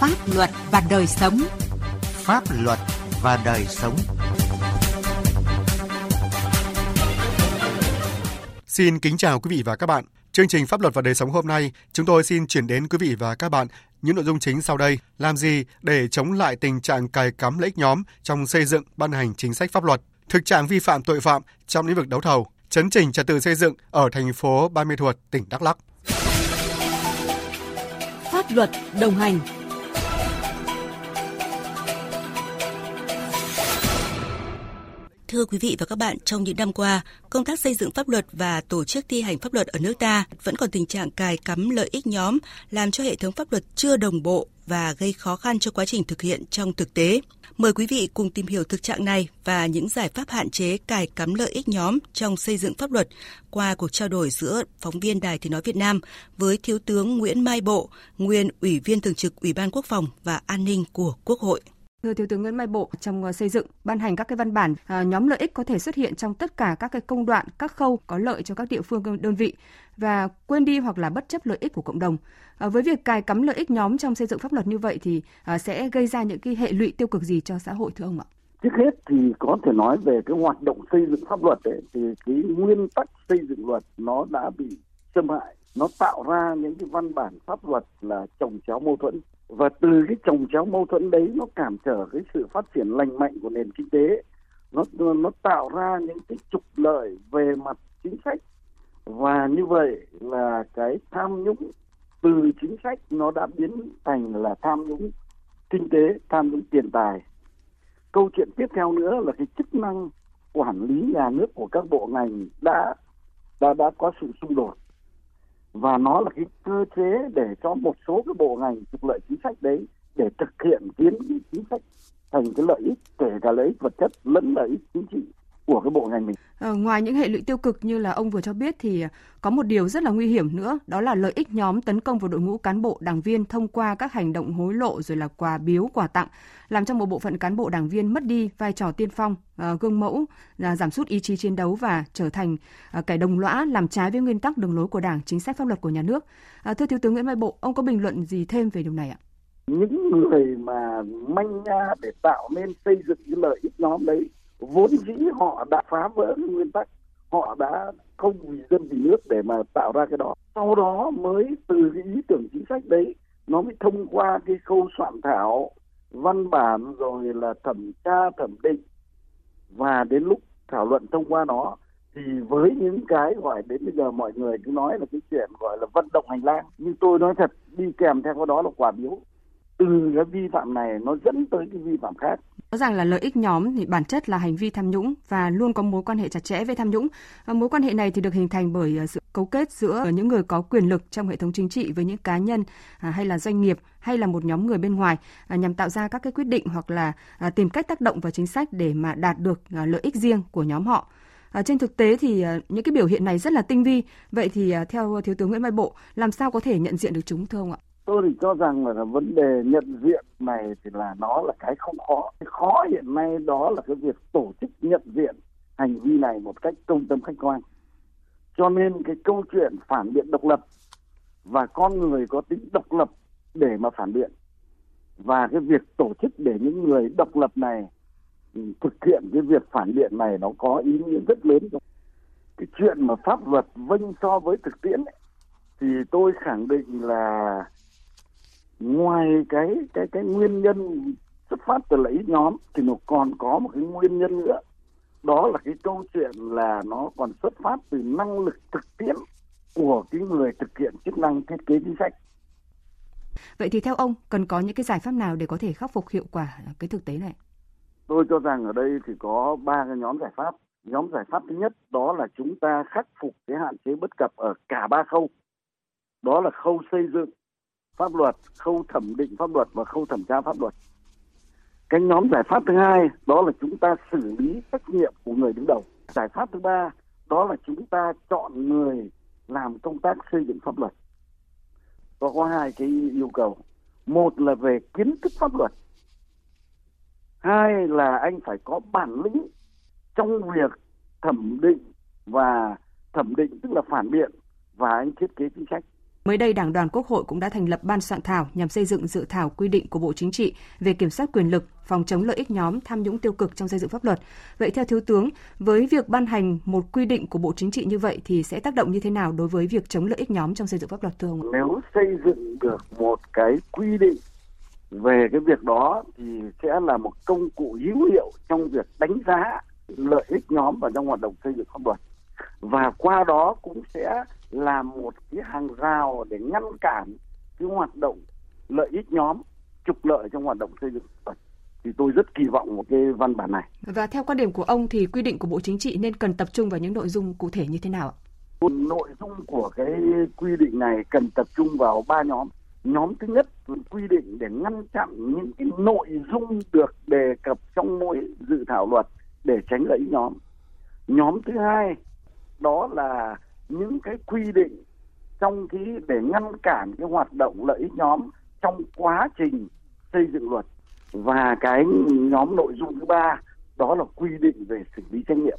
Pháp luật và đời sống. Pháp luật và đời sống. Xin kính chào quý vị và các bạn. Chương trình Pháp luật và đời sống hôm nay, chúng tôi xin chuyển đến quý vị và các bạn những nội dung chính sau đây. Làm gì để chống lại tình trạng cài cắm lợi ích nhóm trong xây dựng ban hành chính sách pháp luật? Thực trạng vi phạm tội phạm trong lĩnh vực đấu thầu, chấn chỉnh trật tự xây dựng ở thành phố Ban Mê Thuột, tỉnh Đắk Lắk. Pháp luật đồng hành Thưa quý vị và các bạn, trong những năm qua, công tác xây dựng pháp luật và tổ chức thi hành pháp luật ở nước ta vẫn còn tình trạng cài cắm lợi ích nhóm, làm cho hệ thống pháp luật chưa đồng bộ và gây khó khăn cho quá trình thực hiện trong thực tế. Mời quý vị cùng tìm hiểu thực trạng này và những giải pháp hạn chế cài cắm lợi ích nhóm trong xây dựng pháp luật qua cuộc trao đổi giữa phóng viên Đài Tiếng Nói Việt Nam với Thiếu tướng Nguyễn Mai Bộ, nguyên Ủy viên Thường trực Ủy ban Quốc phòng và An ninh của Quốc hội. Thưa Thiếu tướng Nguyễn Mai Bộ, trong ờ, xây dựng, ban hành các cái văn bản, ờ, nhóm lợi ích có thể xuất hiện trong tất cả các cái công đoạn, các khâu có lợi cho các địa phương đơn vị và quên đi hoặc là bất chấp lợi ích của cộng đồng. Ờ, với việc cài cắm lợi ích nhóm trong xây dựng pháp luật như vậy thì sẽ gây ra những cái hệ lụy tiêu cực gì cho xã hội thưa ông ạ? Trước hết thì có thể nói về cái hoạt động xây dựng pháp luật ấy, thì cái nguyên tắc xây dựng luật nó đã bị xâm hại, nó tạo ra những cái văn bản pháp luật là trồng chéo mâu thuẫn và từ cái trồng chéo mâu thuẫn đấy, nó cản trở cái sự phát triển lành mạnh của nền kinh tế. Nó nó tạo ra những cái trục lợi về mặt chính sách. Và như vậy là cái tham nhũng từ chính sách nó đã biến thành là tham nhũng kinh tế, tham nhũng tiền tài. Câu chuyện tiếp theo nữa là cái chức năng quản lý nhà nước của các bộ ngành đã đã đã có sự xung đột và nó là cái cơ chế để cho một số cái bộ ngành trục lợi chính sách đấy để thực hiện biến chính sách thành cái lợi ích, kể cả lợi ích vật chất lẫn lợi ích chính trị của cái bộ ngành mình. À, ngoài những hệ lụy tiêu cực như là ông vừa cho biết thì có một điều rất là nguy hiểm nữa, đó là lợi ích nhóm tấn công vào đội ngũ cán bộ đảng viên thông qua các hành động hối lộ rồi là quà biếu, quà tặng, làm cho một bộ phận cán bộ đảng viên mất đi vai trò tiên phong, à, gương mẫu, à, giảm sút ý chí chiến đấu và trở thành à, kẻ đồng lõa làm trái với nguyên tắc đường lối của Đảng, chính sách pháp luật của nhà nước. À, thưa thiếu tướng Nguyễn Mai Bộ, ông có bình luận gì thêm về điều này ạ? Những người mà manh nha để tạo nên xây dựng cái lợi ích nhóm đấy vốn dĩ họ đã phá vỡ nguyên tắc, họ đã không vì dân vì nước để mà tạo ra cái đó. Sau đó mới từ cái ý tưởng chính sách đấy, nó mới thông qua cái khâu soạn thảo, văn bản, rồi là thẩm tra, thẩm định. Và đến lúc thảo luận thông qua nó thì với những cái gọi đến bây giờ mọi người cứ nói là cái chuyện gọi là vận động hành lang. Nhưng tôi nói thật, đi kèm theo cái đó là quả biếu từ cái vi phạm này nó dẫn tới cái vi phạm khác Rõ ràng là lợi ích nhóm thì bản chất là hành vi tham nhũng và luôn có mối quan hệ chặt chẽ với tham nhũng. Mối quan hệ này thì được hình thành bởi ờ, sự cấu kết giữa ờ, những người có quyền lực trong hệ thống chính trị với những cá nhân à, hay là doanh nghiệp hay là một nhóm người bên ngoài à, nhằm tạo ra các cái quyết định hoặc là à, tìm cách tác động vào chính sách để mà đạt được lợi ích riêng của nhóm họ. À, trên thực tế thì ờ, những cái biểu hiện này rất là tinh vi. Vậy thì theo thiếu tướng Nguyễn Mai Bộ, làm sao có thể nhận diện được chúng thưa ông ạ? Tôi thì cho rằng là vấn đề nhận diện này thì là nó là cái không khó. Cái khó hiện nay đó là cái việc tổ chức nhận diện hành vi này một cách công tâm khách quan. Cho nên cái câu chuyện phản biện độc lập và con người có tính độc lập để mà phản biện và cái việc tổ chức để những người độc lập này ừ, thực hiện cái việc phản biện này nó có ý nghĩa rất lớn. Trong cái chuyện mà pháp luật vâng so với thực tiễn ấy, thì tôi khẳng định là ngoài cái cái cái nguyên nhân xuất phát từ lợi ích nhóm thì nó còn có một cái nguyên nhân nữa đó là cái câu chuyện là nó còn xuất phát từ năng lực thực tiễn của cái người thực hiện chức năng thiết kế chính sách. Vậy thì theo ông cần có những cái giải pháp nào để có thể khắc phục hiệu quả cái thực tế này? Tôi cho rằng ở đây thì có ba cái nhóm giải pháp. Nhóm giải pháp thứ nhất đó là chúng ta khắc phục cái hạn chế bất cập ở cả ba khâu. Đó là khâu xây dựng, pháp luật, khâu thẩm định pháp luật và khâu thẩm tra pháp luật. Cái nhóm giải pháp thứ hai đó là chúng ta xử lý trách nhiệm của người đứng đầu. Giải pháp thứ ba đó là chúng ta chọn người làm công tác xây dựng pháp luật. Có có hai cái yêu cầu. Một là về kiến thức pháp luật. Hai là anh phải có bản lĩnh trong việc thẩm định và thẩm định tức là phản biện và anh thiết kế chính sách Mới đây, Đảng đoàn Quốc hội cũng đã thành lập ban soạn thảo nhằm xây dựng dự thảo quy định của Bộ Chính trị về kiểm soát quyền lực, phòng chống lợi ích nhóm tham nhũng tiêu cực trong xây dựng pháp luật. Vậy theo Thiếu tướng, với việc ban hành một quy định của Bộ Chính trị như vậy thì sẽ tác động như thế nào đối với việc chống lợi ích nhóm trong xây dựng pháp luật thưa ông? Nếu xây dựng được một cái quy định về cái việc đó thì sẽ là một công cụ hữu hiệu trong việc đánh giá lợi ích nhóm và trong hoạt động xây dựng pháp luật và qua đó cũng sẽ là một cái hàng rào để ngăn cản cái hoạt động lợi ích nhóm trục lợi trong hoạt động xây dựng luật thì tôi rất kỳ vọng một cái văn bản này. Và theo quan điểm của ông thì quy định của Bộ Chính trị nên cần tập trung vào những nội dung cụ thể như thế nào ạ? Nội dung của cái quy định này cần tập trung vào ba nhóm. Nhóm thứ nhất quy định để ngăn chặn những cái nội dung được đề cập trong mỗi dự thảo luật để tránh lợi ích nhóm. Nhóm thứ hai đó là những cái quy định trong cái để ngăn cản cái hoạt động lợi ích nhóm trong quá trình xây dựng luật và cái nhóm nội dung thứ ba đó là quy định về xử lý trách nhiệm.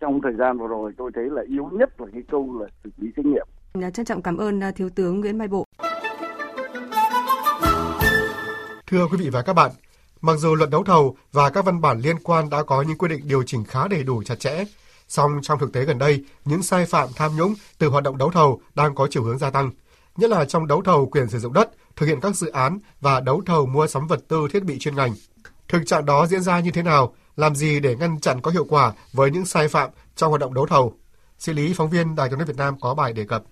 Trong thời gian vừa rồi tôi thấy là yếu nhất là cái câu là xử lý trách nhiệm. Trân trọng cảm ơn à, thiếu tướng Nguyễn Mai Bộ. Thưa quý vị và các bạn mặc dù luật đấu thầu và các văn bản liên quan đã có những quy định điều chỉnh khá đầy đủ chặt chẽ Song trong thực tế gần đây, những sai phạm tham nhũng từ hoạt động đấu thầu đang có chiều hướng gia tăng, nhất là trong đấu thầu quyền sử dụng đất, thực hiện các dự án và đấu thầu mua sắm vật tư thiết bị chuyên ngành. Thực trạng đó diễn ra như thế nào? Làm gì để ngăn chặn có hiệu quả với những sai phạm trong hoạt động đấu thầu? Sĩ lý phóng viên Đài tiếng nói Việt Nam có bài đề cập.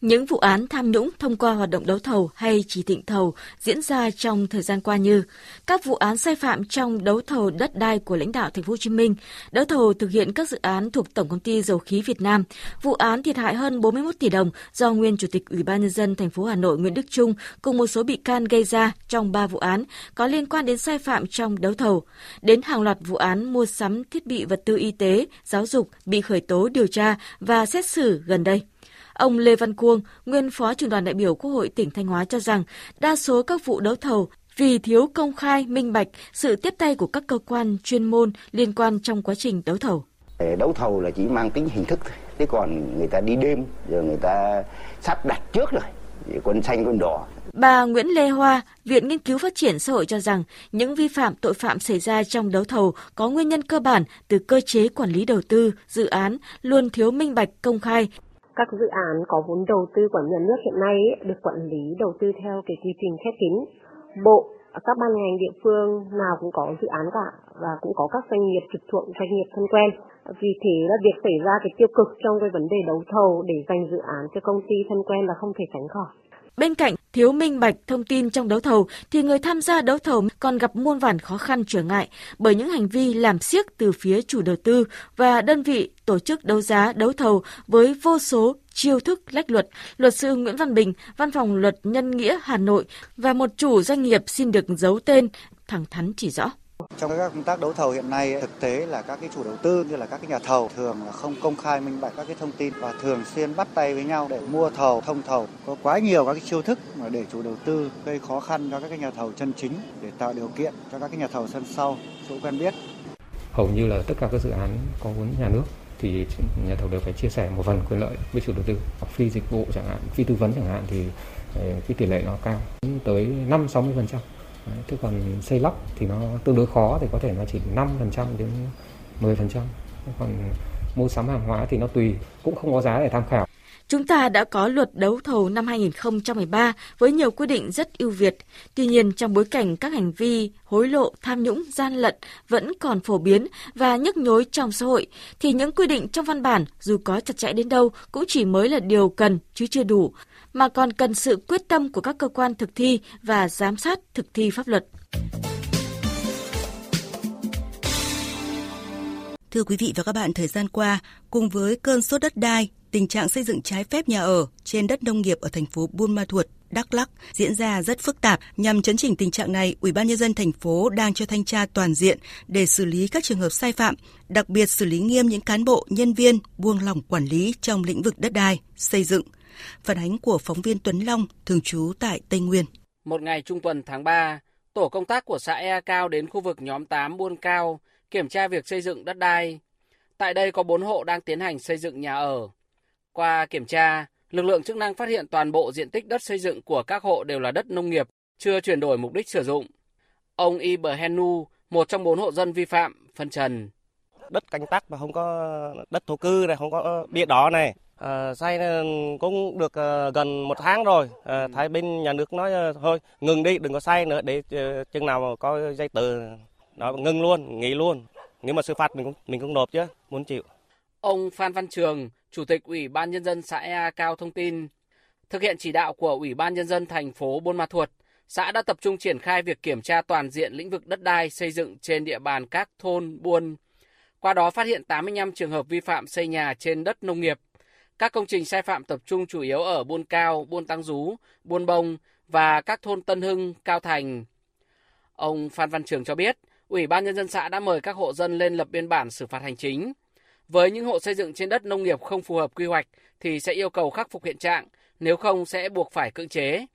Những vụ án tham nhũng thông qua hoạt động đấu thầu hay chỉ định thầu diễn ra trong thời gian qua như các vụ án sai phạm trong đấu thầu đất đai của lãnh đạo Thành phố Hồ Chí Minh, đấu thầu thực hiện các dự án thuộc Tổng công ty Dầu khí Việt Nam, vụ án thiệt hại hơn 41 tỷ đồng do nguyên Chủ tịch Ủy ban nhân dân thành phố Hà Nội Nguyễn Đức Trung cùng một số bị can gây ra trong 3 vụ án có liên quan đến sai phạm trong đấu thầu, đến hàng loạt vụ án mua sắm thiết bị vật tư y tế, giáo dục bị khởi tố điều tra và xét xử gần đây. Ông Lê Văn Cuông, nguyên phó trưởng đoàn đại biểu Quốc hội tỉnh Thanh Hóa cho rằng đa số các vụ đấu thầu vì thiếu công khai, minh bạch, sự tiếp tay của các cơ quan chuyên môn liên quan trong quá trình đấu thầu. Đấu thầu là chỉ mang tính hình thức thôi. Thế còn người ta đi đêm, rồi người ta sắp đặt trước rồi, quân xanh quân đỏ. Bà Nguyễn Lê Hoa, Viện Nghiên cứu Phát triển Xã hội cho rằng những vi phạm tội phạm xảy ra trong đấu thầu có nguyên nhân cơ bản từ cơ chế quản lý đầu tư, dự án luôn thiếu minh bạch, công khai, các dự án có vốn đầu tư của nhà nước hiện nay ấy, được quản lý đầu tư theo cái quy trình khép kín. Bộ, các ban ngành địa phương nào cũng có dự án cả và cũng có các doanh nghiệp trực thuộc doanh nghiệp thân quen. Vì thế là việc xảy ra cái tiêu cực trong cái vấn đề đấu thầu để dành dự án cho công ty thân quen là không thể tránh khỏi. Bên cạnh thiếu minh bạch thông tin trong đấu thầu thì người tham gia đấu thầu còn gặp muôn vàn khó khăn trở ngại bởi những hành vi làm siếc từ phía chủ đầu tư và đơn vị tổ chức đấu giá đấu thầu với vô số chiêu thức lách luật. Luật sư Nguyễn Văn Bình, Văn phòng Luật Nhân nghĩa Hà Nội và một chủ doanh nghiệp xin được giấu tên thẳng thắn chỉ rõ. Trong các công tác đấu thầu hiện nay thực tế là các cái chủ đầu tư như là các cái nhà thầu thường là không công khai minh bạch các cái thông tin và thường xuyên bắt tay với nhau để mua thầu, thông thầu. Có quá nhiều các cái chiêu thức mà để chủ đầu tư gây khó khăn cho các cái nhà thầu chân chính để tạo điều kiện cho các cái nhà thầu sân sau chỗ quen biết. Hầu như là tất cả các dự án có vốn nhà nước thì nhà thầu đều phải chia sẻ một phần quyền lợi với chủ đầu tư. hoặc Phi dịch vụ chẳng hạn, phi tư vấn chẳng hạn thì ờ, cái tỷ lệ nó cao tới 5 60%. Đấy, thế còn xây lắp thì nó tương đối khó thì có thể nó chỉ 5% đến 10%. Còn mua sắm hàng hóa thì nó tùy, cũng không có giá để tham khảo. Chúng ta đã có luật đấu thầu năm 2013 với nhiều quy định rất ưu việt. Tuy nhiên, trong bối cảnh các hành vi hối lộ, tham nhũng, gian lận vẫn còn phổ biến và nhức nhối trong xã hội, thì những quy định trong văn bản dù có chặt chẽ đến đâu cũng chỉ mới là điều cần chứ chưa đủ, mà còn cần sự quyết tâm của các cơ quan thực thi và giám sát thực thi pháp luật. Thưa quý vị và các bạn, thời gian qua, cùng với cơn sốt đất đai, tình trạng xây dựng trái phép nhà ở trên đất nông nghiệp ở thành phố Buôn Ma Thuột, Đắk Lắk diễn ra rất phức tạp. Nhằm chấn chỉnh tình trạng này, Ủy ban nhân dân thành phố đang cho thanh tra toàn diện để xử lý các trường hợp sai phạm, đặc biệt xử lý nghiêm những cán bộ, nhân viên buông lỏng quản lý trong lĩnh vực đất đai, xây dựng. Phản ánh của phóng viên Tuấn Long, thường trú tại Tây Nguyên. Một ngày trung tuần tháng 3, tổ công tác của xã Ea Cao đến khu vực nhóm 8 Buôn Cao kiểm tra việc xây dựng đất đai. Tại đây có 4 hộ đang tiến hành xây dựng nhà ở. Qua kiểm tra, lực lượng chức năng phát hiện toàn bộ diện tích đất xây dựng của các hộ đều là đất nông nghiệp, chưa chuyển đổi mục đích sử dụng. Ông Ibrahenu, một trong bốn hộ dân vi phạm, phân trần. Đất canh tác mà không có đất thổ cư này, không có bia đỏ này. À, xây cũng được à, gần một tháng rồi. À, thấy bên nhà nước nói thôi ngừng đi, đừng có xây nữa để chừng nào có giấy tờ nó ngừng luôn, nghỉ luôn. Nếu mà xử phạt mình cũng mình cũng nộp chứ, muốn chịu. Ông Phan Văn Trường, Chủ tịch Ủy ban Nhân dân xã Ea Cao thông tin, thực hiện chỉ đạo của Ủy ban Nhân dân thành phố Buôn Ma Thuột, xã đã tập trung triển khai việc kiểm tra toàn diện lĩnh vực đất đai xây dựng trên địa bàn các thôn, buôn. Qua đó phát hiện 85 trường hợp vi phạm xây nhà trên đất nông nghiệp. Các công trình sai phạm tập trung chủ yếu ở Buôn Cao, Buôn Tăng Rú, Buôn Bông và các thôn Tân Hưng, Cao Thành. Ông Phan Văn Trường cho biết, Ủy ban Nhân dân xã đã mời các hộ dân lên lập biên bản xử phạt hành chính. Với những hộ xây dựng trên đất nông nghiệp không phù hợp quy hoạch thì sẽ yêu cầu khắc phục hiện trạng, nếu không sẽ buộc phải cưỡng chế.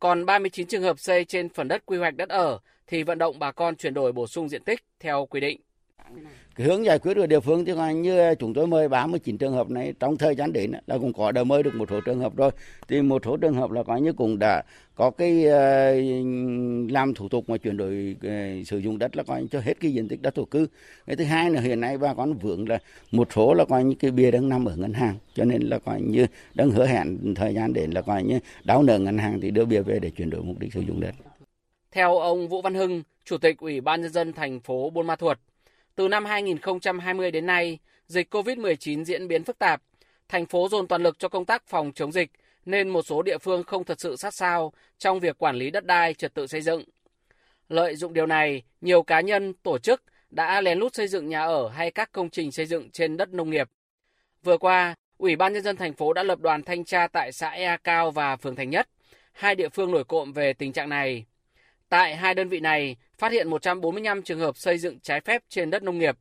Còn 39 trường hợp xây trên phần đất quy hoạch đất ở thì vận động bà con chuyển đổi bổ sung diện tích theo quy định. Cái hướng giải quyết của địa phương thì coi như chúng tôi mời 39 trường hợp này trong thời gian đến là cũng có đã mời được một số trường hợp rồi. Thì một số trường hợp là coi như cũng đã có cái ờ, làm thủ tục mà chuyển đổi ờ, sử dụng đất là coi như cho hết cái diện tích đất thổ cư. Cái thứ hai là hiện nay bà con vướng là một số là coi như cái bia đang nằm ở ngân hàng cho nên là coi như đang hứa hẹn thời gian đến là coi như đáo nợ ngân hàng thì đưa bia về để chuyển đổi mục đích sử dụng đất. Theo ông Vũ Văn Hưng, Chủ tịch Ủy ban nhân dân thành phố Buôn Ma Thuột, từ năm 2020 đến nay, dịch COVID-19 diễn biến phức tạp, thành phố dồn toàn lực cho công tác phòng chống dịch nên một số địa phương không thật sự sát sao trong việc quản lý đất đai trật tự xây dựng. Lợi dụng điều này, nhiều cá nhân, tổ chức đã lén lút xây dựng nhà ở hay các công trình xây dựng trên đất nông nghiệp. Vừa qua, Ủy ban nhân dân thành phố đã lập đoàn thanh tra tại xã Ea Cao và phường Thành Nhất, hai địa phương nổi cộm về tình trạng này. Tại hai đơn vị này, phát hiện 145 trường hợp xây dựng trái phép trên đất nông nghiệp.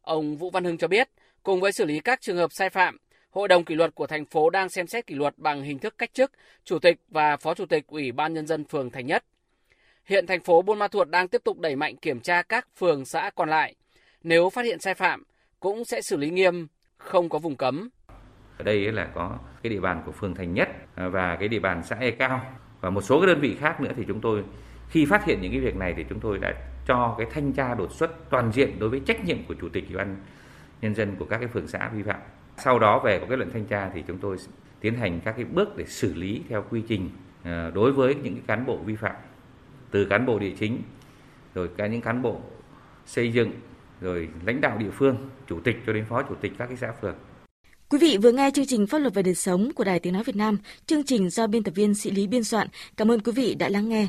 Ông Vũ Văn Hưng cho biết, cùng với xử lý các trường hợp sai phạm, Hội đồng kỷ luật của thành phố đang xem xét kỷ luật bằng hình thức cách chức Chủ tịch và Phó Chủ tịch Ủy ban Nhân dân phường Thành Nhất. Hiện thành phố Buôn Ma Thuột đang tiếp tục đẩy mạnh kiểm tra các phường xã còn lại. Nếu phát hiện sai phạm, cũng sẽ xử lý nghiêm, không có vùng cấm. Ở đây là có cái địa bàn của phường Thành Nhất và cái địa bàn xã E Cao và một số cái đơn vị khác nữa thì chúng tôi khi phát hiện những cái việc này thì chúng tôi đã cho cái thanh tra đột xuất toàn diện đối với trách nhiệm của chủ tịch ủy ban nhân dân của các cái phường xã vi phạm. Sau đó về có kết luận thanh tra thì chúng tôi tiến hành các cái bước để xử lý theo quy trình ờ, đối với những cái cán bộ vi phạm, từ cán bộ địa chính, rồi cả những cán bộ xây dựng, rồi lãnh đạo địa phương, chủ tịch cho đến phó chủ tịch các cái xã phường Quý vị vừa nghe chương trình Pháp luật về đời sống của Đài Tiếng Nói Việt Nam. Chương trình do biên tập viên Sĩ Lý biên soạn. Cảm ơn quý vị đã lắng nghe.